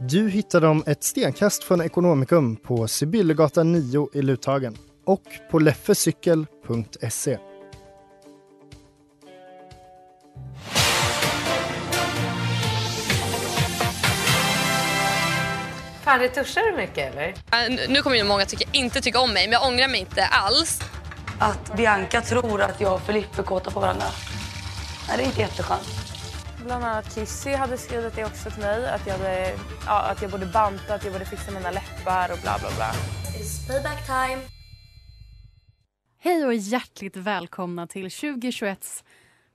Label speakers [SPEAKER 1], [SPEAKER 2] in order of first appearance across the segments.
[SPEAKER 1] Du hittar dem ett stenkast från Ekonomikum på Sibyllegatan 9 i Luthagen och på leffecykel.se.
[SPEAKER 2] Fan, retuschar du mycket eller?
[SPEAKER 3] Äh, nu kommer ju många tycka, inte tycka om mig, men jag ångrar mig inte alls.
[SPEAKER 4] Att Bianca tror att jag och Filippe är kåta på varandra. Nej, det är inte jätteskönt.
[SPEAKER 5] Bland annat Kissy hade skrivit det också till mig. Att jag, hade, ja, att jag borde banta, att jag borde fixa mina läppar och bla bla bla.
[SPEAKER 6] It's payback time.
[SPEAKER 7] Hej och hjärtligt välkomna till 2021s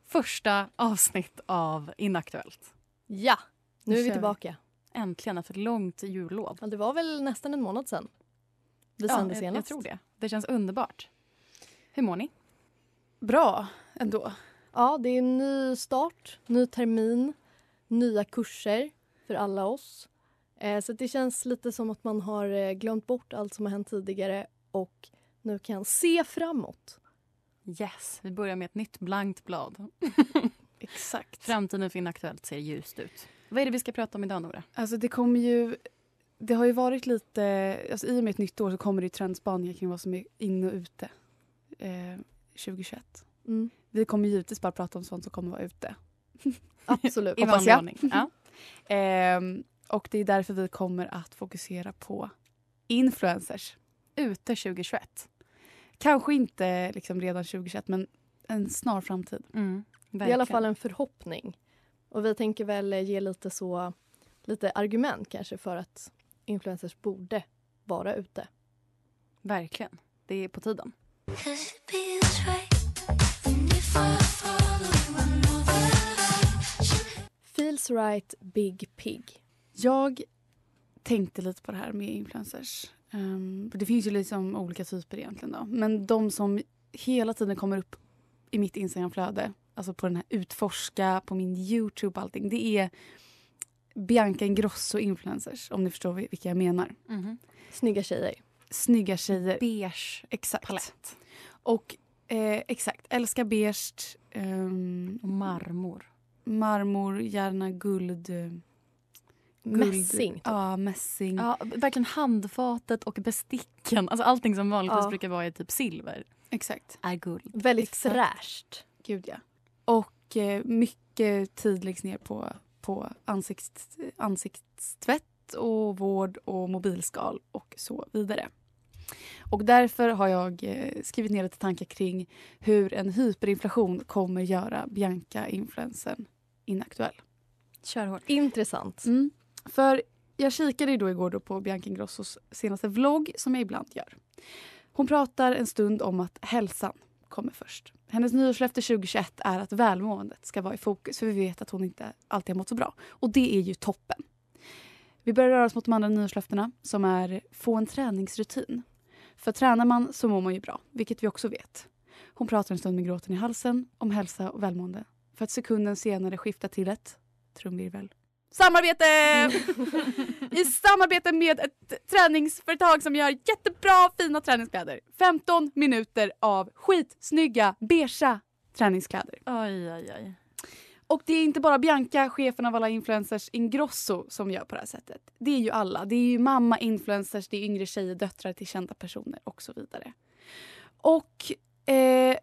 [SPEAKER 7] första avsnitt av Inaktuellt.
[SPEAKER 8] Ja, nu är vi tillbaka.
[SPEAKER 7] Äntligen efter ett långt jullov.
[SPEAKER 8] Ja, det var väl nästan en månad sen. Vi
[SPEAKER 7] ja,
[SPEAKER 8] sände
[SPEAKER 7] jag,
[SPEAKER 8] senast.
[SPEAKER 7] jag tror det. Det känns underbart. Hur mår ni?
[SPEAKER 8] Bra ändå. Ja, det är en ny start, ny termin, nya kurser för alla oss. Eh, så det känns lite som att man har eh, glömt bort allt som har hänt tidigare och nu kan se framåt.
[SPEAKER 7] Yes, vi börjar med ett nytt blankt blad.
[SPEAKER 8] Exakt.
[SPEAKER 7] Framtiden för Inaktuellt ser ljust ut. Vad är det vi ska prata om idag, Nora?
[SPEAKER 9] Alltså det kommer ju... Det har ju varit lite... Alltså I och med ett nytt år så kommer det ju trendspaningar kring vad som är inne och ute eh, 2021.
[SPEAKER 8] Mm.
[SPEAKER 9] Vi kommer givetvis bara prata om sånt som kommer vara ute.
[SPEAKER 8] Absolut.
[SPEAKER 9] I
[SPEAKER 7] Hoppas
[SPEAKER 9] vanlig
[SPEAKER 7] jag.
[SPEAKER 9] ordning. Ja. Ehm, och det är därför vi kommer att fokusera på influencers ute 2021. Kanske inte liksom redan 2021 men en snar framtid.
[SPEAKER 7] Mm,
[SPEAKER 8] Det är i alla fall en förhoppning. Och vi tänker väl ge lite så lite argument kanske för att influencers borde vara ute.
[SPEAKER 7] Verkligen. Det är på tiden.
[SPEAKER 8] Feels right, Big Pig.
[SPEAKER 9] Jag tänkte lite på det här med influencers. Um, det finns ju liksom olika typer egentligen. Då. Men de som hela tiden kommer upp i mitt Instagramflöde, alltså på den här utforska, på min Youtube och allting. Det är Bianca Ingrosso influencers, om ni förstår vilka jag menar.
[SPEAKER 7] Mm.
[SPEAKER 8] Snygga tjejer.
[SPEAKER 9] Snygga tjejer.
[SPEAKER 7] Beige
[SPEAKER 9] Exakt.
[SPEAKER 7] palett.
[SPEAKER 9] Och eh, exakt, älskar beige. ehm,
[SPEAKER 7] Och marmor.
[SPEAKER 9] marmor, gärna guld. eh, guld.
[SPEAKER 8] Mässing. typ.
[SPEAKER 9] Ja, mässing.
[SPEAKER 7] Ja, verkligen handfatet och besticken. Alltså allting som vanligtvis
[SPEAKER 8] Ja.
[SPEAKER 7] brukar vara i typ silver
[SPEAKER 9] Exakt.
[SPEAKER 7] är guld.
[SPEAKER 8] Väldigt
[SPEAKER 9] Exakt.
[SPEAKER 8] fräscht.
[SPEAKER 9] Gud ja. Och eh, mycket tid läggs ner på, på ansikts, ansiktstvätt och vård och mobilskal och så vidare. Och därför har jag eh, skrivit ner lite tankar kring hur en hyperinflation kommer göra Bianca-influensen inaktuell.
[SPEAKER 7] Kör hårt.
[SPEAKER 8] Intressant.
[SPEAKER 9] Mm. För jag kikade då igår då på Bianca Ingrossos senaste vlogg som jag ibland gör. Hon pratar en stund om att hälsan kommer först. Hennes nyårslöfte 2021 är att välmåendet ska vara i fokus för vi vet att hon inte alltid har mått så bra. Och det är ju toppen. Vi börjar röra oss mot de andra nyårslöftena som är få en träningsrutin. För tränar man så mår man ju bra, vilket vi också vet. Hon pratar en stund med gråten i halsen om hälsa och välmående för att sekunden senare skifta till ett trumvirvel. Samarbete! I samarbete med ett träningsföretag som gör jättebra fina träningskläder. 15 minuter av skitsnygga beigea träningskläder.
[SPEAKER 7] Oj, oj, oj.
[SPEAKER 9] Och det är inte bara Bianca, chefen av alla influencers, Ingrosso som gör på det här sättet. Det är ju alla. Det är ju mamma influencers, det är yngre tjejer, döttrar till kända personer och så vidare. Och eh,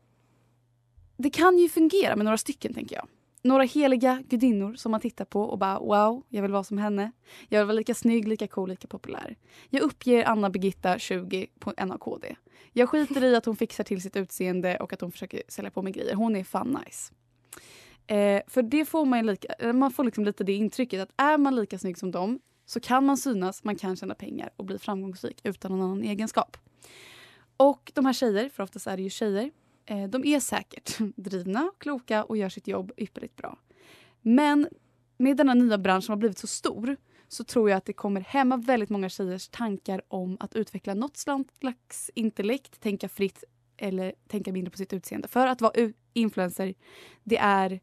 [SPEAKER 9] det kan ju fungera med några stycken tänker jag. några heliga gudinnor som man tittar på och bara wow, jag vill vara som henne. Jag vill vara lika snygg, lika cool, lika populär. Jag uppger Anna Birgitta 20 på NAKD. Jag skiter i att hon fixar till sitt utseende och att hon försöker sälja på mig grejer. Hon är fan nice. Eh, för det får man, lika, eh, man får liksom lite det intrycket att är man lika snygg som dem så kan man synas, man kan tjäna pengar och bli framgångsrik utan någon annan egenskap. Och de här tjejer, för oftast är det ju tjejer, eh, de är säkert drivna, kloka och gör sitt jobb ypperligt bra. Men med denna nya bransch som har blivit så stor så tror jag att det kommer hämma väldigt många tjejers tankar om att utveckla något slags intellekt, tänka fritt eller tänka mindre på sitt utseende. För att vara influencer, det är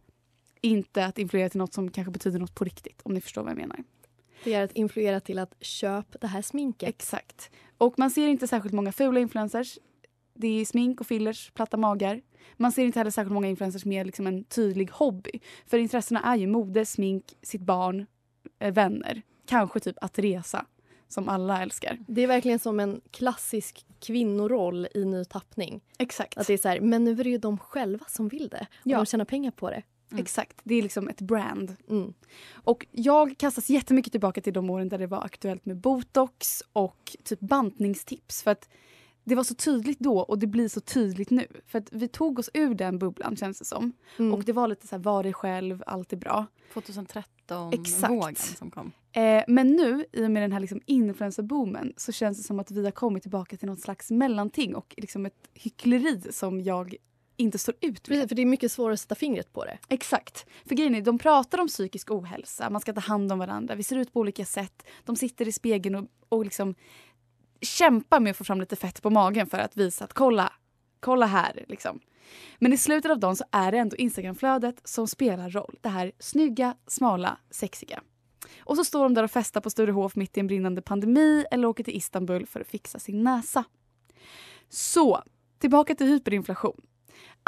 [SPEAKER 9] inte att influera till något som kanske betyder något på riktigt, om ni förstår vad jag menar.
[SPEAKER 8] Det är att influera till att köp det här sminket.
[SPEAKER 9] Exakt. Och man ser inte särskilt många fula influencers. Det är smink och fillers, platta magar. Man ser inte heller särskilt många influencers med liksom en tydlig hobby. För intressena är ju mode, smink, sitt barn, eh, vänner. Kanske typ att resa, som alla älskar.
[SPEAKER 8] Det är verkligen som en klassisk kvinnoroll i ny tappning.
[SPEAKER 9] Exakt.
[SPEAKER 8] Att det är så här, men nu är det ju de själva som vill det. Och
[SPEAKER 9] Ja.
[SPEAKER 8] de tjänar pengar på det.
[SPEAKER 9] Mm. Exakt, det är liksom ett brand.
[SPEAKER 8] Mm.
[SPEAKER 9] Och jag kastas jättemycket tillbaka till de åren där det var aktuellt med botox och typ bantningstips. För att det var så tydligt då och det blir så tydligt nu. För att vi tog oss ur den bubblan känns det som.
[SPEAKER 8] Mm.
[SPEAKER 9] Och det var lite så här, var dig själv, allt är bra.
[SPEAKER 7] 2013-vågen som kom.
[SPEAKER 9] Eh, men nu, i och med den här liksom influencerboomen så känns det som att vi har kommit tillbaka till något slags mellanting och liksom ett hyckleri som jag inte står ut.
[SPEAKER 8] Precis, för det är mycket svårare att sätta fingret på det.
[SPEAKER 9] Exakt. För grejen är, de pratar om psykisk ohälsa, man ska ta hand om varandra, vi ser ut på olika sätt. De sitter i spegeln och, och liksom kämpar med att få fram lite fett på magen för att visa att kolla, kolla här. Liksom. Men i slutet av dagen så är det ändå Instagramflödet som spelar roll. Det här snygga, smala, sexiga. Och så står de där och festar på Sturehof mitt i en brinnande pandemi eller åker till Istanbul för att fixa sin näsa. Så, tillbaka till hyperinflation.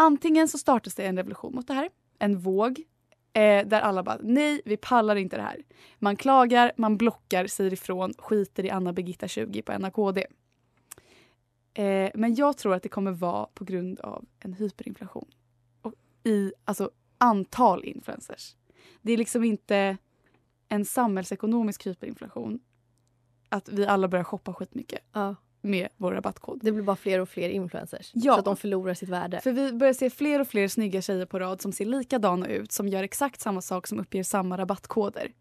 [SPEAKER 9] Antingen så startas det en revolution mot det här, en våg eh, där alla bara nej, vi pallar inte det här. Man klagar, man blockar, säger ifrån, skiter i Anna Birgitta 20 på NAKD. Eh, men jag tror att det kommer vara på grund av en hyperinflation. Och I alltså antal influencers. Det är liksom inte en samhällsekonomisk hyperinflation. Att vi alla börjar shoppa skitmycket
[SPEAKER 8] Ja
[SPEAKER 9] med vår rabattkod.
[SPEAKER 8] Det blir bara fler och fler influencers.
[SPEAKER 9] Ja.
[SPEAKER 8] Så att de förlorar sitt värde.
[SPEAKER 9] För vi börjar se fler och fler snygga tjejer på rad som ser likadana ut, som gör exakt samma sak, som uppger samma rabattkoder.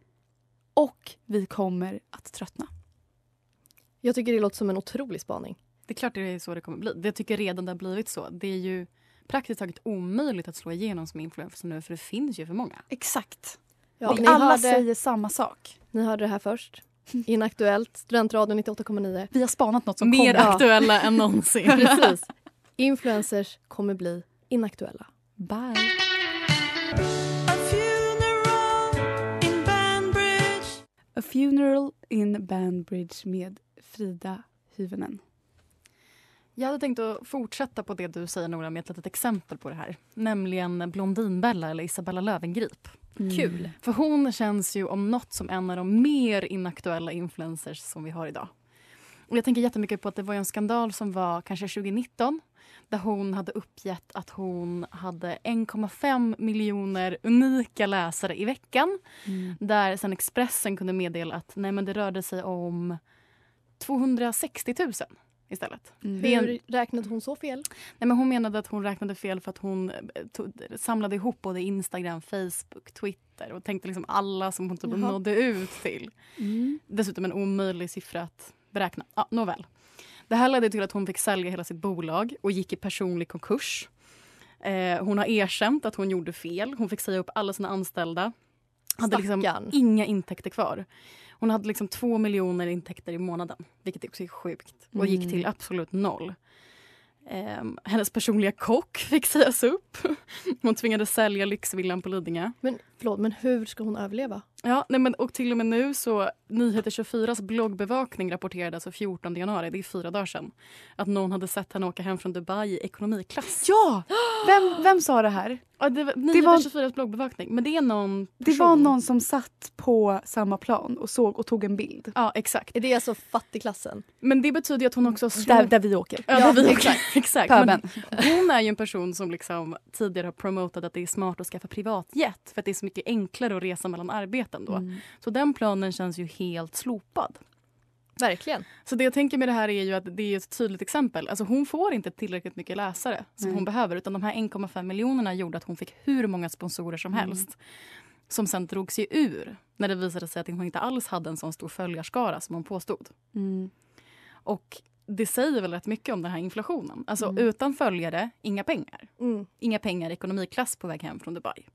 [SPEAKER 9] Och vi kommer att tröttna.
[SPEAKER 8] Jag tycker det låter som en otrolig spaning.
[SPEAKER 7] Det är klart det är så det kommer bli. Jag tycker redan det har blivit så. Det är ju praktiskt taget omöjligt att slå igenom som influencer nu för det finns ju för många.
[SPEAKER 9] Exakt.
[SPEAKER 8] Ja,
[SPEAKER 9] och
[SPEAKER 8] ni
[SPEAKER 9] alla
[SPEAKER 8] hörde-
[SPEAKER 9] säger samma sak.
[SPEAKER 8] Ni hörde det här först. Inaktuellt, Studentradion 98,9.
[SPEAKER 9] Vi har spanat något som
[SPEAKER 7] Mer
[SPEAKER 9] kommer.
[SPEAKER 7] aktuella än någonsin.
[SPEAKER 8] Precis. Influencers kommer bli inaktuella.
[SPEAKER 9] Bye. A funeral in Banbridge med Frida Hyvönen.
[SPEAKER 7] Jag hade tänkt att fortsätta på det du säger Nora med ett litet exempel på det här. Nämligen Blondinbella eller Isabella Löwengrip.
[SPEAKER 8] Kul.
[SPEAKER 7] För hon känns ju om något som en av de mer inaktuella influencers som vi har idag. Och jag tänker jättemycket på att det var en skandal som var kanske 2019 där hon hade uppgett att hon hade 1,5 miljoner unika läsare i veckan. Där sen Expressen kunde meddela att nej, men det rörde sig om 260 000 istället. En-
[SPEAKER 8] Hur räknade hon så fel?
[SPEAKER 7] Nej, men hon menade att hon räknade fel för att hon eh, samlade ihop både Instagram, Facebook, Twitter och tänkte liksom alla som hon typ
[SPEAKER 8] Jaha.
[SPEAKER 7] nådde ut till. Dessutom en omöjlig siffra att beräkna. Ja, nåväl. Det här ledde till att hon fick sälja hela sitt bolag och gick i personlig konkurs. Eh, hon har erkänt att hon gjorde fel. Hon fick säga upp alla sina anställda. Hade liksom inga intäkter kvar. Hon hade liksom två miljoner intäkter i månaden, vilket också är sjukt. Och gick
[SPEAKER 8] Mm.
[SPEAKER 7] till absolut noll. Ehm, hennes personliga kock fick sägas upp. Hon tvingades sälja lyxvillan på Lidingö.
[SPEAKER 8] Men förlåt, men hur ska hon överleva?
[SPEAKER 7] Ja, nej men, och till och med nu så Nyheter 24s bloggbevakning rapporterade alltså 14 januari, det är fyra dagar sedan, att någon hade sett henne åka hem från Dubai i ekonomiklass.
[SPEAKER 9] Ja! Vem, vem sa det här?
[SPEAKER 7] Ja, det var Nyheter
[SPEAKER 9] var-
[SPEAKER 7] 24s bloggbevakning, men det är någon
[SPEAKER 9] Det
[SPEAKER 7] person.
[SPEAKER 9] var någon som satt på samma plan och såg och tog en bild.
[SPEAKER 7] Ja, exakt.
[SPEAKER 8] Är det alltså fattigklassen?
[SPEAKER 7] Men det betyder ju att hon också slår...
[SPEAKER 9] Där, där vi åker.
[SPEAKER 7] Ja,
[SPEAKER 8] Ja,
[SPEAKER 7] där vi
[SPEAKER 8] exakt.
[SPEAKER 7] exakt. Men hon är ju en person som liksom tidigare har promotat att det är smart att skaffa privatjet för att det är så mycket enklare att resa mellan arbeten då.
[SPEAKER 9] Mm.
[SPEAKER 7] Så den planen känns ju helt slopad.
[SPEAKER 8] Verkligen.
[SPEAKER 7] Så det jag tänker med det här är ju att det är ett tydligt exempel. Alltså hon får inte tillräckligt mycket läsare som
[SPEAKER 9] Nej.
[SPEAKER 7] hon behöver utan de här 1,5 miljonerna gjorde att hon fick hur många sponsorer som
[SPEAKER 9] Mm.
[SPEAKER 7] helst. Som sen drog sig ur när det visade sig att hon inte alls hade en sån stor följarskara som hon påstod.
[SPEAKER 9] Mm.
[SPEAKER 7] Och det säger väl rätt mycket om den här inflationen. Alltså
[SPEAKER 9] Mm.
[SPEAKER 7] utan följare, inga pengar.
[SPEAKER 8] Mm.
[SPEAKER 7] Inga pengar ekonomiklass på väg hem från Dubai.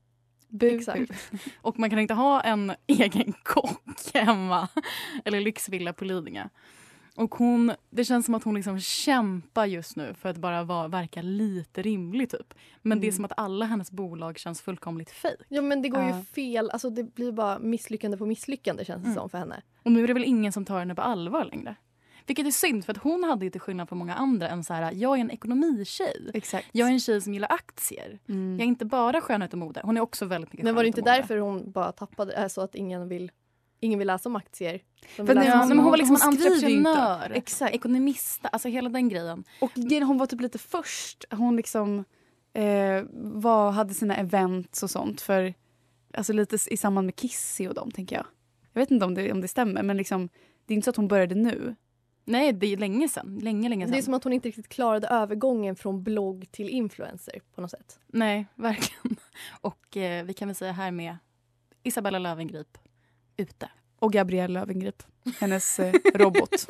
[SPEAKER 9] Bu,
[SPEAKER 8] Exakt.
[SPEAKER 9] bu.
[SPEAKER 7] Och man kan inte ha en egen kock hemma eller lyxvilla på Lidingö. Och hon, det känns som att hon liksom kämpar just nu för att bara vara, verka lite rimlig. typ. Men det är
[SPEAKER 9] Mm.
[SPEAKER 7] som att alla hennes bolag känns fullkomligt fejk.
[SPEAKER 8] Ja men det går ju fel, alltså det blir bara misslyckande på misslyckande känns det
[SPEAKER 7] Mm.
[SPEAKER 8] som för henne.
[SPEAKER 7] Och nu är det väl ingen som tar henne på allvar längre. Vilket är synd för att hon hade ju till skillnad från många andra en så här, jag är en ekonomitjej.
[SPEAKER 9] Exakt.
[SPEAKER 7] Jag är en tjej som gillar aktier.
[SPEAKER 9] Mm.
[SPEAKER 7] Jag är inte bara skönhet och mode. Hon är också väldigt mycket
[SPEAKER 8] Men var det inte därför hon bara tappade, alltså att ingen vill, ingen vill läsa om aktier?
[SPEAKER 9] För
[SPEAKER 8] läsa
[SPEAKER 7] Ja,
[SPEAKER 8] om-
[SPEAKER 7] hon var liksom
[SPEAKER 9] hon
[SPEAKER 7] en entreprenör,
[SPEAKER 9] Exakt.
[SPEAKER 7] ekonomista, alltså hela den grejen.
[SPEAKER 9] Och hon var typ lite först. Hon liksom eh, var, hade sina events och sånt för alltså lite i samband med Kissy och dem tänker jag. Jag vet inte om det, om det stämmer men liksom det är inte så att hon började nu.
[SPEAKER 7] Nej, det är länge sedan. Länge, länge sedan.
[SPEAKER 8] Det är som att hon inte riktigt klarade övergången från blogg till influencer på något sätt.
[SPEAKER 7] Nej, verkligen. Och eh, vi kan väl säga här med Isabella Löwengrip ute.
[SPEAKER 9] Och Gabrielle Löwengrip, hennes eh, robot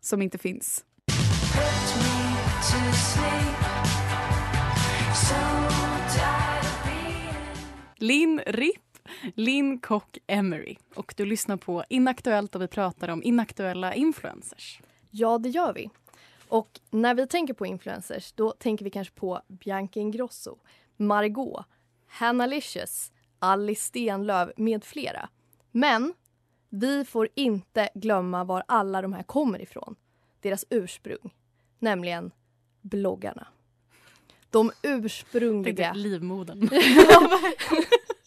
[SPEAKER 9] som inte finns.
[SPEAKER 7] Linn Ripp, Linn Kock Emery. Och du lyssnar på Inaktuellt och vi pratar om inaktuella influencers.
[SPEAKER 8] Ja, det gör vi. Och när vi tänker på influencers då tänker vi kanske på Bianca Ingrosso, Margot, Hanna Licious, Alice Stenlöf med flera. Men vi får inte glömma var alla de här kommer ifrån. Deras ursprung, nämligen bloggarna. De ursprungliga...
[SPEAKER 7] livmodern.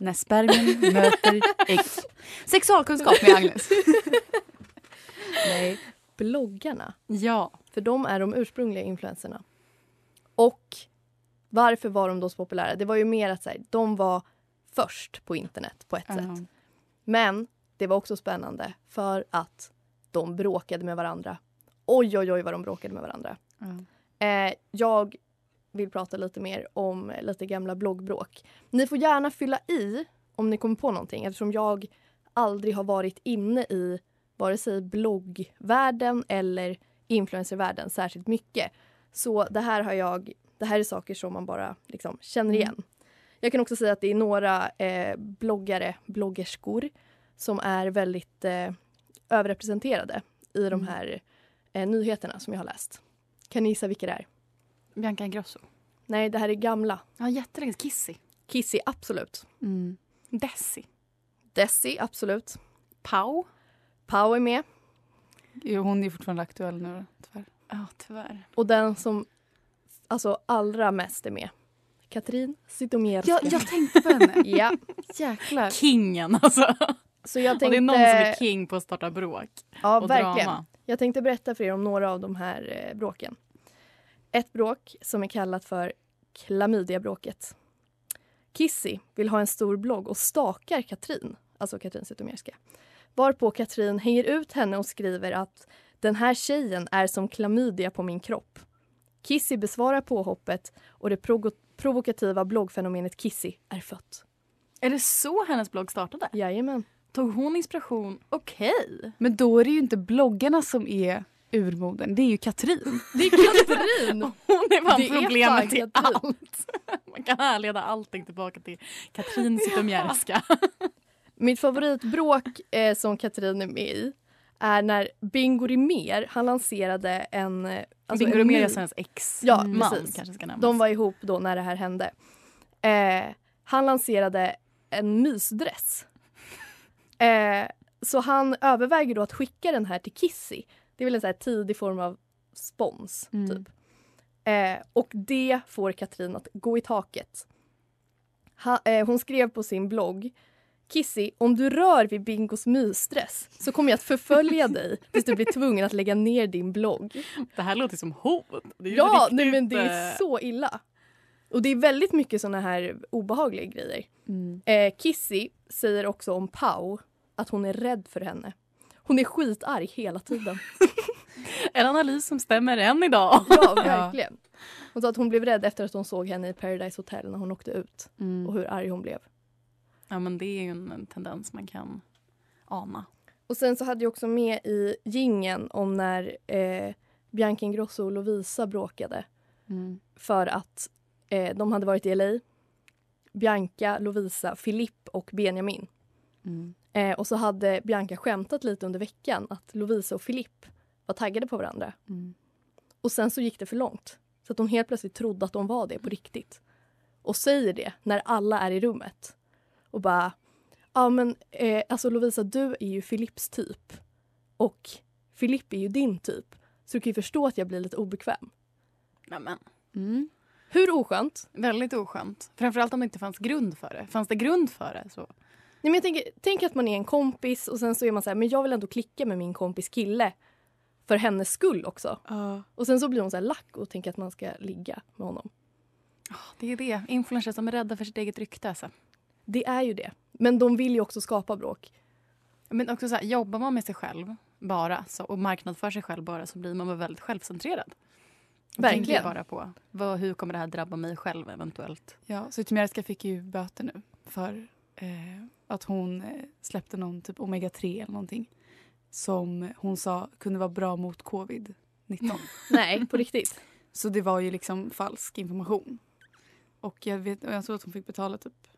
[SPEAKER 9] När spermien möter ägg. Sexualkunskap med Agnes.
[SPEAKER 8] Nej, bloggarna.
[SPEAKER 7] ja.
[SPEAKER 8] För de är de ursprungliga influenserna. Och varför var de då så populära? Det var ju mer att så här, de var först på internet på ett
[SPEAKER 9] Ja.
[SPEAKER 8] sätt. Men det var också spännande för att de bråkade med varandra. Oj, oj, oj vad de bråkade med varandra.
[SPEAKER 9] Ja.
[SPEAKER 8] Eh, jag vill prata lite mer om lite gamla bloggbråk. Ni får gärna fylla i om ni kommer på någonting eftersom jag aldrig har varit inne i vare sig bloggvärlden eller influencervärlden särskilt mycket. Så det här har jag, det här är saker som man bara liksom känner igen. Jag kan också säga att det är några eh, bloggare, bloggerskor som är väldigt eh, överrepresenterade i de här eh, nyheterna som jag har läst. Kan ni gissa vilka det är?
[SPEAKER 7] Bianca Ingrosso.
[SPEAKER 8] Nej, det här är gamla.
[SPEAKER 7] Ja, jättelänge. Kissy.
[SPEAKER 8] Kissy, absolut.
[SPEAKER 9] Mm.
[SPEAKER 7] Desi.
[SPEAKER 8] Desi, absolut.
[SPEAKER 7] Pau.
[SPEAKER 8] Pau är med.
[SPEAKER 9] Jo, hon är fortfarande aktuell nu tyvärr.
[SPEAKER 7] Ja, tyvärr.
[SPEAKER 8] Och den som alltså allra mest är med. Katrin Zytomierska.
[SPEAKER 9] Ja, jag tänkte på henne.
[SPEAKER 8] ja.
[SPEAKER 9] Jäklar.
[SPEAKER 7] Kingen alltså.
[SPEAKER 8] Så jag
[SPEAKER 7] Och
[SPEAKER 8] tänkte...
[SPEAKER 7] det är någon som är king på att starta bråk.
[SPEAKER 8] Ja,
[SPEAKER 7] och
[SPEAKER 8] verkligen.
[SPEAKER 7] drama.
[SPEAKER 8] Jag tänkte berätta för er om några av de här eh, bråken. Ett bråk som är kallat för klamydiabråket. Kissy vill ha en stor blogg och stakar Katrin, alltså Katrin Zytomierska. Varpå Katrin hänger ut henne och skriver att den här tjejen är som klamydia på min kropp. Kissy besvarar påhoppet och det provo- provokativa bloggfenomenet Kissy är fött.
[SPEAKER 7] Är det så hennes blogg startade?
[SPEAKER 8] Jajamän.
[SPEAKER 7] Tog hon inspiration? Okej.
[SPEAKER 9] Men då är det ju inte bloggarna som är urmoden, det är ju Katrin.
[SPEAKER 8] Det är Katrin!
[SPEAKER 7] Hon är fan
[SPEAKER 8] Det är fan
[SPEAKER 7] problemet till
[SPEAKER 8] Katrin.
[SPEAKER 7] allt. Man kan härleda allting tillbaka till Katrin Zytomierska.
[SPEAKER 8] Mitt favoritbråk eh, som Katrin är med i är när Bingo Rimér, han lanserade en... eh, alltså
[SPEAKER 7] Bingo Rimér är hennes ex
[SPEAKER 8] Ja,
[SPEAKER 7] man
[SPEAKER 8] precis.
[SPEAKER 7] kanske ska nämnas.
[SPEAKER 8] De var ihop då när det här hände. Eh, han lanserade en mysdress Eh, så han överväger då att skicka den här till Kissy. Det är väl en så tidig form av spons. Typ. Eh, och det får Katrin att gå i taket. Ha, eh, hon skrev på sin blogg Kissy, om du rör vid Bingos mysstress så kommer jag att förfölja dig tills du blir tvungen att lägga ner din blogg.
[SPEAKER 7] Det här låter som hot.
[SPEAKER 8] Ja, nej, men det är så illa. Och det är väldigt mycket såna här obehagliga grejer.
[SPEAKER 9] Mm.
[SPEAKER 8] Eh, Kissy säger också om Pau att hon är rädd för henne. Hon är skitarg hela tiden.
[SPEAKER 7] En analys som stämmer än idag.
[SPEAKER 8] Ja, verkligen. Hon sa att hon blev rädd efter att hon såg henne i Paradise Hotel när hon åkte ut.
[SPEAKER 7] Mm.
[SPEAKER 8] Och hur arg hon blev.
[SPEAKER 7] Ja, men det är ju en, en tendens man kan ana.
[SPEAKER 8] Och sen så hade jag också med i gingen om när eh, Bianca Ingrosso och Lovisa bråkade.
[SPEAKER 9] Mm.
[SPEAKER 8] För att eh, de hade varit i LA. Bianca, Lovisa, Filip och Benjamin.
[SPEAKER 9] Mm.
[SPEAKER 8] Eh, och så hade Bianca skämtat lite under veckan att Lovisa och Filip var taggade på varandra.
[SPEAKER 9] Mm.
[SPEAKER 8] Och sen så gick det för långt. Så att hon helt plötsligt trodde att de var det på riktigt. Och säger det när alla är i rummet. Och bara, ja men eh, alltså Lovisa du är ju Filips typ. Och Filip är ju din typ. Så du kan ju förstå att jag blir lite obekväm.
[SPEAKER 7] Nämen.
[SPEAKER 9] Mm.
[SPEAKER 8] Hur oskönt?
[SPEAKER 7] Väldigt oskönt. Framförallt om det inte fanns grund för det. Fanns det grund för det så...
[SPEAKER 8] Nej, men jag tänker, tänk att man är en kompis och sen så är man så här, men jag vill ändå klicka med min kompis kille. För hennes skull också. Och sen så blir hon så här lack och tänker att man ska ligga med honom.
[SPEAKER 7] Det är det. Influencers som är rädda för sitt eget rykte. Alltså.
[SPEAKER 8] Det är ju det. Men de vill ju också skapa bråk.
[SPEAKER 7] Men också så här, jobbar man med sig själv bara så, och marknadsför sig själv bara så blir man väl väldigt självcentrerad.
[SPEAKER 8] Verkligen.
[SPEAKER 7] bara på vad, hur kommer det här drabba mig själv eventuellt.
[SPEAKER 9] Ja, Zytomierska fick ju böter nu för eh, att hon eh, släppte någon typ omega-3 eller någonting som hon sa kunde vara bra mot covid-19.
[SPEAKER 8] Nej, på riktigt.
[SPEAKER 9] Så det var ju liksom falsk information. Och jag, vet, och jag tror att hon fick betala typ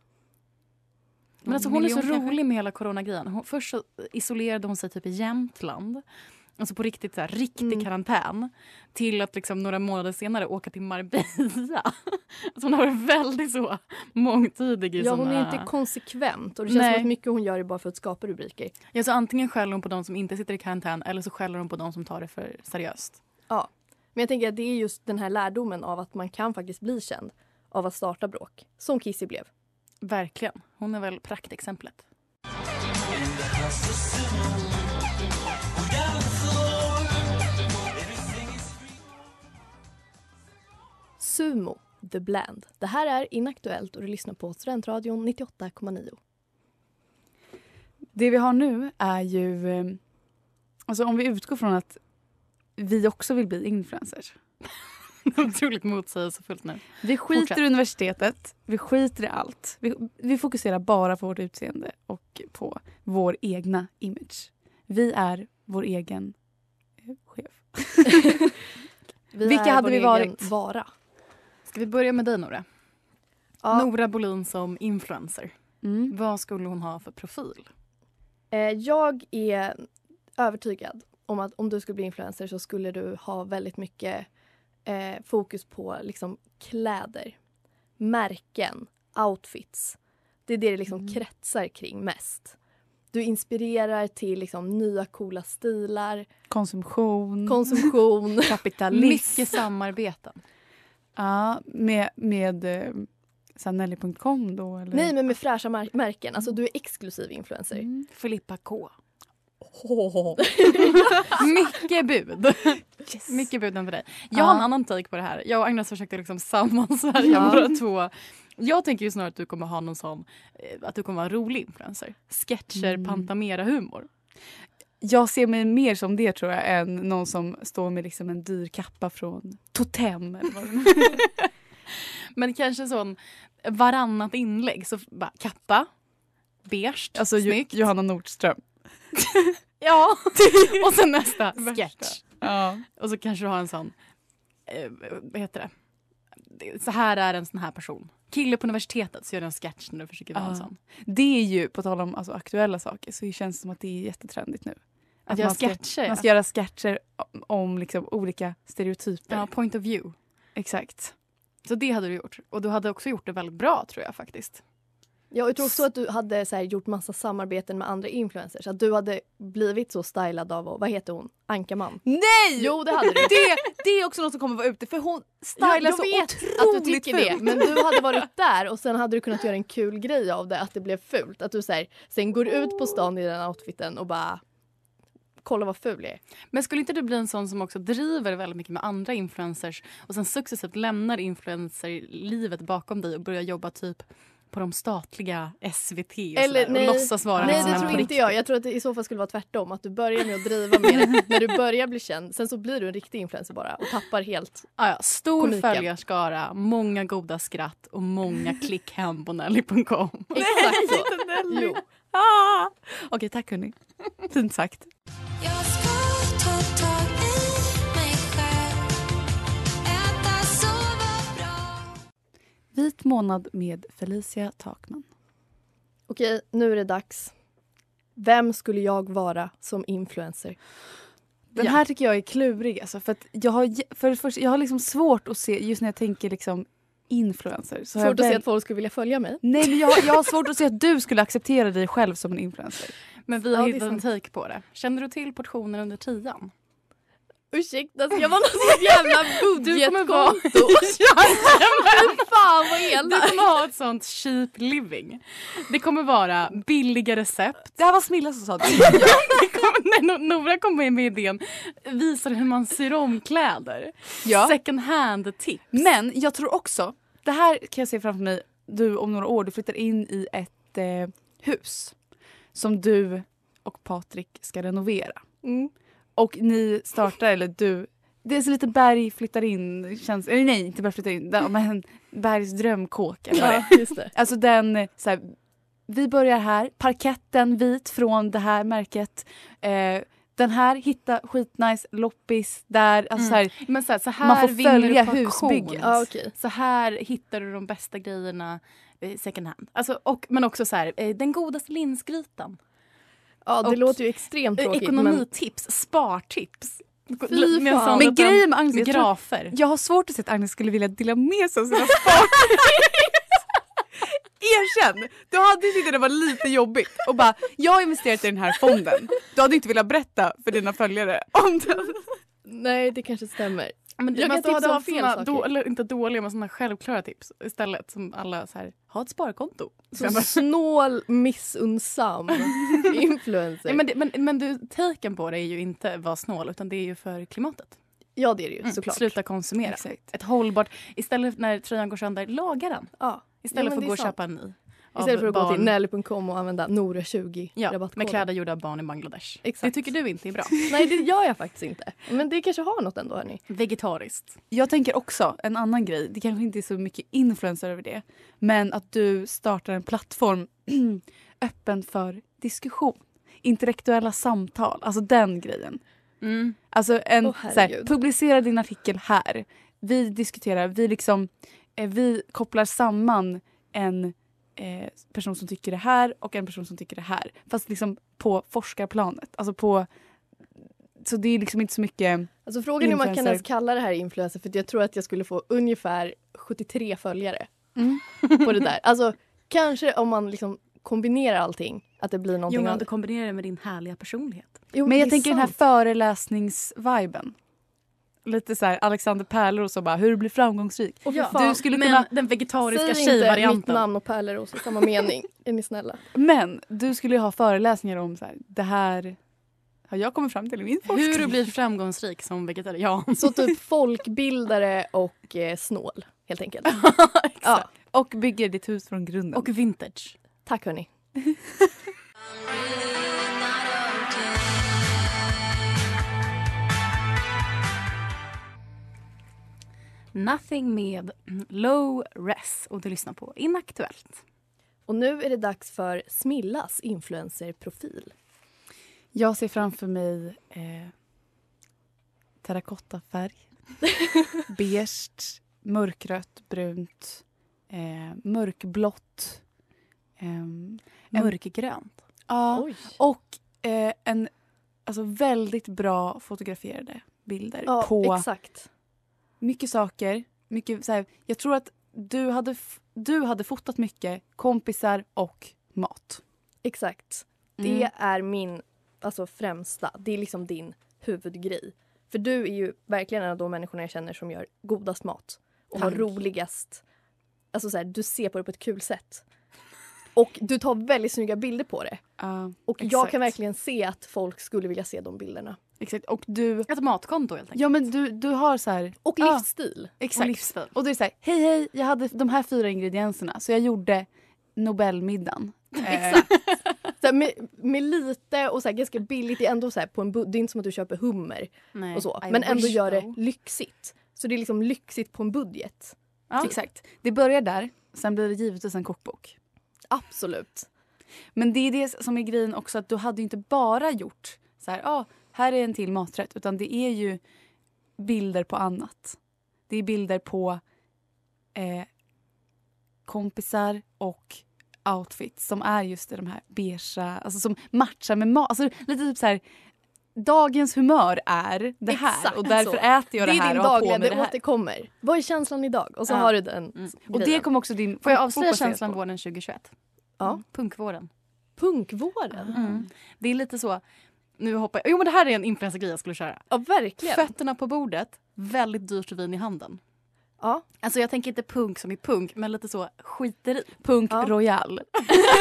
[SPEAKER 7] Men alltså hon är så rolig med hela coronagrejen. Hon, först isolerade hon sig typ i Jämtland. Alltså på riktigt så här, riktig
[SPEAKER 9] Mm.
[SPEAKER 7] karantän. Till att liksom några månader senare åka till Marbella. alltså hon har varit väldigt så mångtydig i
[SPEAKER 8] Ja, hon är
[SPEAKER 7] såna-
[SPEAKER 8] inte konsekvent och det känns
[SPEAKER 7] Nej.
[SPEAKER 8] som att mycket hon gör är bara för att skapa rubriker.
[SPEAKER 7] Ja, så antingen skäller hon på de som inte sitter i karantän eller så skäller hon på de som tar det för seriöst.
[SPEAKER 8] Ja. Men jag tänker att det är just den här lärdomen av att man kan faktiskt bli känd av att starta bråk. Som Kissy blev.
[SPEAKER 7] Verkligen. Hon är väl praktexemplet.
[SPEAKER 8] Sumo, The Bland. Det här är Inaktuellt och du lyssnar på Studentradion 98,9.
[SPEAKER 9] Det vi har nu är ju... eh, Alltså om vi utgår från att vi också vill bli influencers.
[SPEAKER 7] Otroligt motsägelsefullt nu.
[SPEAKER 9] Vi skiter
[SPEAKER 7] Fortsätt.
[SPEAKER 9] i universitetet, vi skiter i allt. Vi, vi fokuserar bara på vårt utseende och på vår egna image. Vi är vår egen eh, chef.
[SPEAKER 8] Vi
[SPEAKER 9] Vilka hade vi varit?
[SPEAKER 8] Vara.
[SPEAKER 7] Ska vi börja med dig Nora?
[SPEAKER 8] Ja.
[SPEAKER 7] Nora Bolin som influencer.
[SPEAKER 9] Mm.
[SPEAKER 7] Vad skulle hon ha för profil?
[SPEAKER 8] Eh, jag är övertygad om att om du skulle bli influencer så skulle du ha väldigt mycket eh, fokus på liksom, kläder, märken, outfits. Det är det det liksom
[SPEAKER 9] Mm.
[SPEAKER 8] kretsar kring mest. Du inspirerar till liksom, nya coola stilar,
[SPEAKER 9] Konsumtion.
[SPEAKER 8] konsumtion.
[SPEAKER 9] Kapitalism.
[SPEAKER 7] Mycket samarbeten.
[SPEAKER 9] Ja, med, med eh, Nelly.com då? Eller?
[SPEAKER 8] Nej, men med fräscha mär- märken. Alltså, du är exklusiv influencer.
[SPEAKER 9] Mm.
[SPEAKER 7] Filippa K. Mycket bud. Mycket buden för dig. Jag har en
[SPEAKER 9] Ja.
[SPEAKER 7] annan take på det här. Jag och Agnes försökte liksom sammansvärja
[SPEAKER 9] Ja.
[SPEAKER 7] våra två. Jag tänker ju snarare att du kommer ha någon sån, eh, att du kommer vara en rolig influencer. Sketcher,
[SPEAKER 9] Mm.
[SPEAKER 7] Pantamera-humor.
[SPEAKER 9] Jag ser mig mer som det tror jag än någon som står med liksom en dyr kappa från Totem. Eller vad det.
[SPEAKER 7] Men kanske sån varannat inlägg. Så bara kappa, beige,
[SPEAKER 9] alltså
[SPEAKER 7] snyggt.
[SPEAKER 9] Johanna Nordström.
[SPEAKER 7] Ja, och sen nästa sketch.
[SPEAKER 9] Ja.
[SPEAKER 7] Och så kanske du har en sån, eh, vad heter det? Det- Så här är en sån här person. Kille på universitetet så gör du en sketch när du försöker vara en
[SPEAKER 9] Ja.
[SPEAKER 7] sån.
[SPEAKER 9] Det är ju, på tal om alltså, aktuella saker, så känns det som att det är jättetrendigt nu.
[SPEAKER 7] Att göra
[SPEAKER 9] man ska,
[SPEAKER 7] sketcher,
[SPEAKER 9] Man ska
[SPEAKER 7] ja.
[SPEAKER 9] göra sketcher om, om liksom olika stereotyper.
[SPEAKER 7] Ja, point of view.
[SPEAKER 9] Exakt.
[SPEAKER 7] Så det hade du gjort. Och du hade också gjort det väldigt bra tror jag faktiskt.
[SPEAKER 8] Ja, jag tror också att du hade så här, gjort massa samarbeten med andra influencers. Att du hade blivit så stylad av, vad heter hon, Ankaman?
[SPEAKER 9] Nej!
[SPEAKER 8] Jo, det hade du.
[SPEAKER 9] det, det är också något som kommer vara ute för hon stylar
[SPEAKER 8] jag
[SPEAKER 9] så otroligt
[SPEAKER 8] att du tycker det,
[SPEAKER 9] fult.
[SPEAKER 8] men du hade varit där och sen hade du kunnat göra en kul grej av det, att det blev fult. Att du så här, sen går ut på stan i den outfiten och bara kolla vad ful jag är.
[SPEAKER 7] Men skulle inte du bli en sån som också driver väldigt mycket med andra influencers och sen successivt lämnar influencerlivet bakom dig och börjar jobba typ på de statliga SVT och,
[SPEAKER 8] Eller, nej,
[SPEAKER 7] och låtsas vara
[SPEAKER 8] nej
[SPEAKER 7] liksom
[SPEAKER 8] det tror inte jag. Jag tror att det i så fall skulle vara tvärtom. Att du börjar med att driva med det när du börjar bli känd. Sen så blir du en riktig influencer bara och tappar helt
[SPEAKER 7] Ah, ja, stor
[SPEAKER 8] komiken.
[SPEAKER 7] följarskara, många goda skratt och många klick hem på Nelly.com.
[SPEAKER 8] Exakt så. Jo.
[SPEAKER 9] Ah! Okej, tack hörni. Fint sagt. Vit månad med Felicia Takman.
[SPEAKER 8] Okej, nu är det dags. Vem skulle jag vara som influencer?
[SPEAKER 9] Den
[SPEAKER 8] Ja.
[SPEAKER 9] här tycker jag är klurig. Alltså, för att jag, har, för första, jag har liksom svårt att se, just när jag tänker liksom influencer.
[SPEAKER 8] Svårt
[SPEAKER 9] jag
[SPEAKER 8] att se att folk skulle vilja följa mig.
[SPEAKER 9] Nej, men jag, har- jag har svårt att se att du skulle acceptera dig själv som en influencer.
[SPEAKER 7] Men vi har
[SPEAKER 8] Ja,
[SPEAKER 7] hittat en take på det. Känner du till portionen under tian?
[SPEAKER 8] Ursäkta, ska jag vara något jävla
[SPEAKER 7] Du
[SPEAKER 8] budgetkonto? Fy fan vad
[SPEAKER 7] Du
[SPEAKER 8] elak!
[SPEAKER 7] kommer ha ett sånt cheap living. Det kommer vara billiga recept.
[SPEAKER 9] Det här var Smilla som sa det.
[SPEAKER 7] Det kommer, nej, No- Nora kommer med idén. Visar hur man syr om kläder.
[SPEAKER 9] Ja.
[SPEAKER 7] Second hand tips.
[SPEAKER 9] Men jag tror också, det här kan jag se framför mig, du om några år, du flyttar in i ett eh, hus som du och Patrik ska renovera.
[SPEAKER 8] Mm.
[SPEAKER 9] Och ni startar, eller du, det är så lite Berg flyttar in, känns, eller nej inte Berg flyttar in, men Bergs drömkåk.
[SPEAKER 8] Ja, just det.
[SPEAKER 9] Alltså den, så här, vi börjar här, parketten vit från det här märket. Eh, den här, hitta skitnice loppis där. Alltså så här,
[SPEAKER 7] Men så här, så här
[SPEAKER 9] Man får följa husbygget.
[SPEAKER 8] Ja, okej.
[SPEAKER 7] Så här hittar du de bästa grejerna second hand. Alltså, och, men också så här, eh, den godaste linsgrytan.
[SPEAKER 8] Ja, det
[SPEAKER 7] Och-
[SPEAKER 8] låter ju extremt
[SPEAKER 7] Eh,
[SPEAKER 8] tråkigt. Men
[SPEAKER 7] Ekonomitips, spartips.
[SPEAKER 8] Fy
[SPEAKER 7] Med
[SPEAKER 8] fan.
[SPEAKER 9] Men
[SPEAKER 7] liten-
[SPEAKER 9] grejen med Agnes, jag
[SPEAKER 7] grafer.
[SPEAKER 9] jag har svårt att se att Agnes skulle vilja dela med sig av sina spartips. Erkänn! Du hade tyckt att det var lite jobbigt och bara jag har investerat i den här fonden. Du hade inte velat berätta för dina följare om den.
[SPEAKER 8] nej, det kanske stämmer.
[SPEAKER 7] Men
[SPEAKER 8] Jag
[SPEAKER 7] man
[SPEAKER 8] kan tipsa om fel
[SPEAKER 7] då, eller inte dåliga men såna självklara tips istället som alla så här, ha ett sparkonto.
[SPEAKER 8] Så snål, missunnsam influencer.
[SPEAKER 7] Nej, men, det, men, men du, taken på det är ju inte vara snål utan det är ju för klimatet.
[SPEAKER 8] ja, det är det ju
[SPEAKER 7] Mm,
[SPEAKER 8] såklart.
[SPEAKER 7] Sluta konsumera.
[SPEAKER 9] Exakt.
[SPEAKER 7] Ett hållbart, istället när tröjan går sönder, laga den.
[SPEAKER 8] Ja.
[SPEAKER 7] Istället
[SPEAKER 8] Ja,
[SPEAKER 7] för att gå och
[SPEAKER 8] sant.
[SPEAKER 7] köpa en ny. Av
[SPEAKER 8] Istället för att gå
[SPEAKER 7] barn-
[SPEAKER 8] till nelly.com och använda Nora20
[SPEAKER 7] Ja,
[SPEAKER 8] rabattkod.
[SPEAKER 7] med kläder gjorda av barn i Bangladesh.
[SPEAKER 8] Exakt.
[SPEAKER 7] Det tycker du inte är bra.
[SPEAKER 8] Nej, det gör jag faktiskt inte. Men det kanske har något ändå, hörni.
[SPEAKER 7] Vegetariskt.
[SPEAKER 9] Jag tänker också en annan grej, det kanske inte är så mycket influencer över det, men att du startar en plattform öppen för diskussion. Intellektuella samtal, alltså den grejen.
[SPEAKER 7] Mm.
[SPEAKER 9] Alltså en, så här, publicera din artikel här. Vi diskuterar, vi liksom, eh, vi kopplar samman en eh, person som tycker det här och en person som tycker det här. Fast liksom på forskarplanet. Alltså på, så det är liksom inte så mycket
[SPEAKER 8] Alltså frågan är om man kan ens kalla det här influencer för jag tror att jag skulle få ungefär 73 följare
[SPEAKER 9] Mm.
[SPEAKER 8] på det där. Alltså kanske om man liksom kombinerar allting, att det blir någonting
[SPEAKER 7] Jo, men om du kombinerar det med din härliga personlighet.
[SPEAKER 8] Jo,
[SPEAKER 9] Men jag tänker den här
[SPEAKER 8] sant.
[SPEAKER 9] föreläsningsviben. Lite så här Alexander Pärleros och bara hur du blir framgångsrik.
[SPEAKER 8] Och
[SPEAKER 7] Ja,
[SPEAKER 9] du skulle
[SPEAKER 7] men
[SPEAKER 9] kunna,
[SPEAKER 7] den vegetariska
[SPEAKER 8] Säg inte mitt namn och Pärleros i samma mening. Är ni snälla?
[SPEAKER 9] men du skulle ju ha föreläsningar om så här, det här har jag kommit fram till i min forskning.
[SPEAKER 7] Hur du blir framgångsrik som vegetarian.
[SPEAKER 8] Så typ folkbildare och eh, snål, helt enkelt. ja,
[SPEAKER 9] Och bygger ditt hus från grunden.
[SPEAKER 7] Och vintage.
[SPEAKER 8] tack hörni.
[SPEAKER 7] Nothing med Low Res och du lyssnar på Inaktuellt.
[SPEAKER 8] Och nu är det dags för Smillas influencerprofil.
[SPEAKER 9] Jag ser framför mig eh, terrakottafärg, beige, mörkrött, brunt, eh, mörkblått. en-
[SPEAKER 7] Mörkgrönt.
[SPEAKER 9] Ja, och eh, en alltså, väldigt bra fotograferade bilder
[SPEAKER 8] Ja,
[SPEAKER 9] på
[SPEAKER 8] exakt.
[SPEAKER 9] Mycket saker. Mycket, så här, jag tror att du hade, du hade fotat mycket kompisar och mat.
[SPEAKER 8] Exakt.
[SPEAKER 9] Mm.
[SPEAKER 8] Det är min alltså, främsta, det är liksom din huvudgrej. För du är ju verkligen en av de människorna jag känner som gör godast mat. Och har roligast, alltså så här, du ser på det på ett kul sätt. Och du tar väldigt snygga bilder på det.
[SPEAKER 9] Ja,
[SPEAKER 8] Och jag
[SPEAKER 9] exakt.
[SPEAKER 8] kan verkligen se att folk skulle vilja se de bilderna.
[SPEAKER 9] Exakt. Och du...
[SPEAKER 7] Ett matkonto helt enkelt.
[SPEAKER 9] Ja men du, du har så här...
[SPEAKER 8] Och
[SPEAKER 9] Ja.
[SPEAKER 8] livsstil.
[SPEAKER 9] Exakt.
[SPEAKER 7] Och livsstil.
[SPEAKER 9] Och det är så här, hej hej, jag hade de här fyra ingredienserna så jag gjorde Nobelmiddagen. Eh,
[SPEAKER 8] Exakt. Så här, med, med lite och så här, ganska billigt, det är ändå så här, på en det är inte som att du köper hummer
[SPEAKER 7] Nej,
[SPEAKER 8] och så.
[SPEAKER 7] I
[SPEAKER 8] Men ändå gör det
[SPEAKER 7] though.
[SPEAKER 8] lyxigt. Så det är liksom lyxigt på en budget.
[SPEAKER 7] Ja.
[SPEAKER 9] Exakt. Det börjar där, sen blir det givetvis en kokbok.
[SPEAKER 8] Absolut.
[SPEAKER 9] Men det är det som är grejen också att du hade inte bara gjort så här, ah, här är en till maträtt utan det är ju bilder på annat. Det är bilder på eh, kompisar och outfits som är just de här beigea, alltså som matchar med mat. Alltså lite typ så här, dagens humör är det här
[SPEAKER 8] Exakt
[SPEAKER 9] och därför
[SPEAKER 8] så.
[SPEAKER 9] äter jag det,
[SPEAKER 8] det är
[SPEAKER 9] här och har på mig
[SPEAKER 8] det,
[SPEAKER 9] det här.
[SPEAKER 8] återkommer. Vad är känslan idag? Och så
[SPEAKER 9] Ja.
[SPEAKER 8] har du den
[SPEAKER 9] Mm. Och det kommer också din
[SPEAKER 7] Får jag avslöja känslan
[SPEAKER 9] på.
[SPEAKER 7] våren 2021?
[SPEAKER 8] Ja.
[SPEAKER 7] Punkvåren.
[SPEAKER 8] Punkvåren?
[SPEAKER 7] Mm. Det är lite så. Nu hoppar jag. Jo men det här är en influencergrej jag skulle köra.
[SPEAKER 8] Ja verkligen.
[SPEAKER 7] Fötterna på bordet, väldigt dyrt vin i handen.
[SPEAKER 8] Ja.
[SPEAKER 7] Alltså jag tänker inte punk som i punk men lite så skiteri.
[SPEAKER 9] Punk
[SPEAKER 8] Ja.
[SPEAKER 9] royal.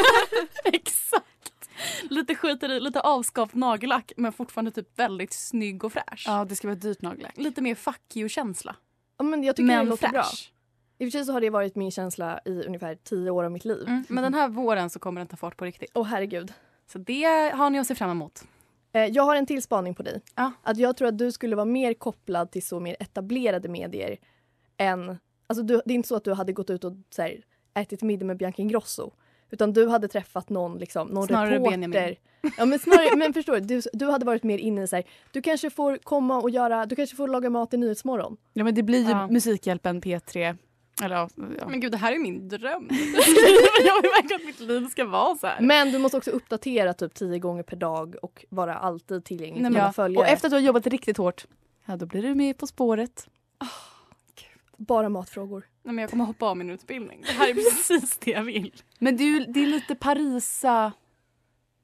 [SPEAKER 7] Exakt. Lite skiteri, lite avskaft nagellack men fortfarande typ väldigt snygg och fräsch.
[SPEAKER 9] Ja, det ska vara dyrt nagellack.
[SPEAKER 7] Lite mer fuck you-känsla.
[SPEAKER 8] Ja, men jag tycker
[SPEAKER 7] Men
[SPEAKER 8] det låter bra.
[SPEAKER 7] fräsch.
[SPEAKER 8] I och för sig så har det varit min känsla i ungefär tio år av mitt liv.
[SPEAKER 7] Mm. Men den här våren så kommer den ta fart på riktigt.
[SPEAKER 8] Åh herregud.
[SPEAKER 7] Så det har ni att se fram emot.
[SPEAKER 8] Eh, Jag har en till spaning på dig.
[SPEAKER 7] Ja.
[SPEAKER 8] Att jag tror att du skulle vara mer kopplad till så mer etablerade medier än... Alltså du, det är inte så att du hade gått ut och så här, ätit middag med Bianca Ingrosso. Utan du hade träffat någon, liksom, någon
[SPEAKER 7] Snarare
[SPEAKER 8] reporter.
[SPEAKER 7] Benjamin.
[SPEAKER 8] Ja, men, snarare, men förstår du, du, du hade varit mer inne i så här, du kanske får komma och göra, du kanske får laga mat i Nyhetsmorgon.
[SPEAKER 9] Ja men det blir ju
[SPEAKER 7] Ja.
[SPEAKER 9] Musikhjälpen P3. Eller ja.
[SPEAKER 7] Men gud, det här är min dröm. jag vill verkligen att mitt liv ska vara så här.
[SPEAKER 8] Men du måste också uppdatera typ tio gånger per dag och vara alltid tillgänglig
[SPEAKER 9] Nej,
[SPEAKER 8] för
[SPEAKER 9] men,
[SPEAKER 8] dina
[SPEAKER 9] ja.
[SPEAKER 8] följare.
[SPEAKER 9] Och efter att du har jobbat riktigt hårt, ja då blir du med På spåret.
[SPEAKER 8] Bara matfrågor.
[SPEAKER 7] Nej, men jag kommer hoppa av min utbildning. Det här är precis det jag vill.
[SPEAKER 9] Men det är, ju- det är lite Parisa...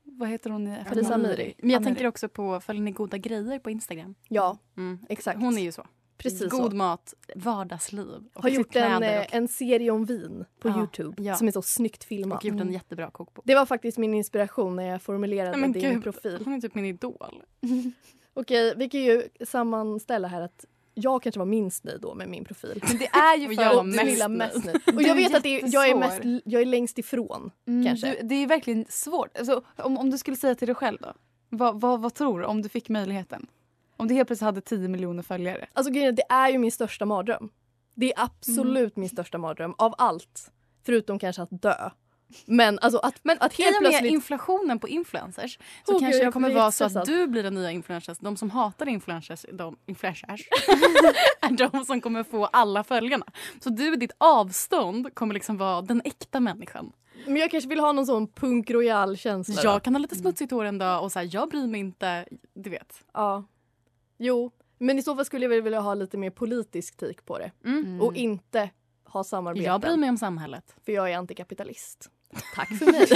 [SPEAKER 9] Vad heter hon?
[SPEAKER 8] Parisa Amiri.
[SPEAKER 7] Men jag
[SPEAKER 9] Amiri.
[SPEAKER 7] tänker också på följer ni goda grejer på Instagram?
[SPEAKER 8] Ja,
[SPEAKER 7] Mm.
[SPEAKER 8] exakt.
[SPEAKER 7] Hon är ju så.
[SPEAKER 8] Precis
[SPEAKER 7] God
[SPEAKER 8] så.
[SPEAKER 7] mat, vardagsliv. Och
[SPEAKER 8] har gjort en, eh,
[SPEAKER 7] och,
[SPEAKER 8] en serie om vin på
[SPEAKER 7] Ja,
[SPEAKER 8] Youtube
[SPEAKER 7] ja.
[SPEAKER 8] som är så snyggt filmad.
[SPEAKER 7] och gjort en jättebra kokbok.
[SPEAKER 8] Det var faktiskt min inspiration när jag formulerade
[SPEAKER 7] Nej,
[SPEAKER 8] din
[SPEAKER 7] gud,
[SPEAKER 8] profil.
[SPEAKER 7] Hon är typ min idol.
[SPEAKER 8] Okej, vi kan ju sammanställa här att jag kanske var minst nöjd då med min profil.
[SPEAKER 9] Men det är ju
[SPEAKER 7] Och
[SPEAKER 9] för
[SPEAKER 7] jag var
[SPEAKER 9] att
[SPEAKER 8] Du
[SPEAKER 7] mest nöjd.
[SPEAKER 8] mest nöjd. Och jag vet att är, jag, är mest, jag är längst ifrån.
[SPEAKER 9] Mm,
[SPEAKER 8] kanske.
[SPEAKER 9] Du, det är verkligen svårt. Alltså, om, om du skulle säga till dig själv då? Vad, vad, vad tror du om du fick möjligheten? Om du helt plötsligt hade 10 miljoner följare.
[SPEAKER 8] Alltså grejen det är ju min största mardröm. Det är absolut
[SPEAKER 9] Mm.
[SPEAKER 8] min största mardröm av allt. Förutom kanske att dö. Men alltså att,
[SPEAKER 7] Men
[SPEAKER 8] att helt plötsligt...
[SPEAKER 7] inflationen på influencers så
[SPEAKER 8] Åh,
[SPEAKER 7] kanske det kommer vara så att du blir den nya influencers. De som hatar influencers, de influencers är de som kommer få alla följarna. Så du i ditt avstånd kommer liksom vara den äkta människan.
[SPEAKER 8] Men jag kanske vill ha någon sån punk royal känsla.
[SPEAKER 7] Jag kan ha lite smutsigt hår en dag och så här, jag bryr mig inte. Du vet.
[SPEAKER 8] Ja. Jo, men i så fall skulle jag vilja ha lite mer politisk tik på det.
[SPEAKER 7] Mm.
[SPEAKER 8] Och inte ha samarbeten.
[SPEAKER 7] Jag bryr mig om samhället.
[SPEAKER 8] För jag är antikapitalist. Tack för mig.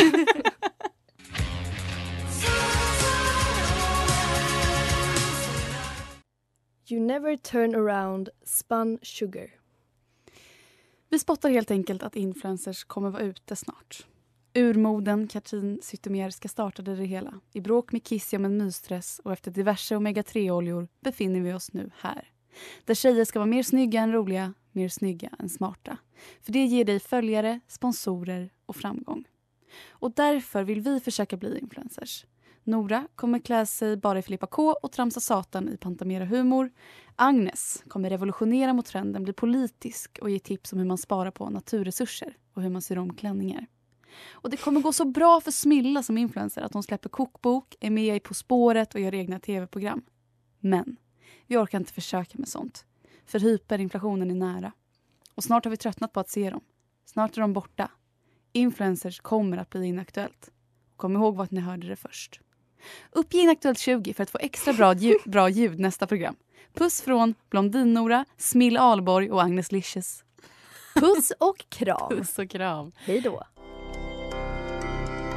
[SPEAKER 8] you never turn around spun sugar.
[SPEAKER 9] Vi spottar helt enkelt att influencers kommer vara ute snart. Urmoden Katrin Zytomier ska startade det hela. I bråk med Kissy om en mysdress och efter diverse omega-3-oljor befinner vi oss nu här. Där tjejer ska vara mer snygga än roliga, mer snygga än smarta. För det ger dig följare, sponsorer och framgång. Och därför vill vi försöka bli influencers. Nora kommer klä sig bara i Filippa K och tramsa satan i Pantamera humor. Agnes kommer revolutionera mot trenden, bli politisk och ge tips om hur man sparar på naturresurser och hur man syr om klänningar. Och det kommer gå så bra för Smilla som influencer att hon släpper kokbok, är med i På spåret och gör egna tv-program. Men vi orkar inte försöka med sånt. För hyperinflationen är nära. Och snart har vi tröttnat på att se dem. Snart är de borta. Influencers kommer att bli inaktuellt. Kom ihåg vad ni hörde det först. Uppge Inaktuellt 20 för att få extra bra, ljud, bra ljud nästa program. Puss från Blondin-Nora, Smill Alborg och Agnes Licious.
[SPEAKER 8] Puss och kram.
[SPEAKER 7] Puss och kram.
[SPEAKER 8] Hej då.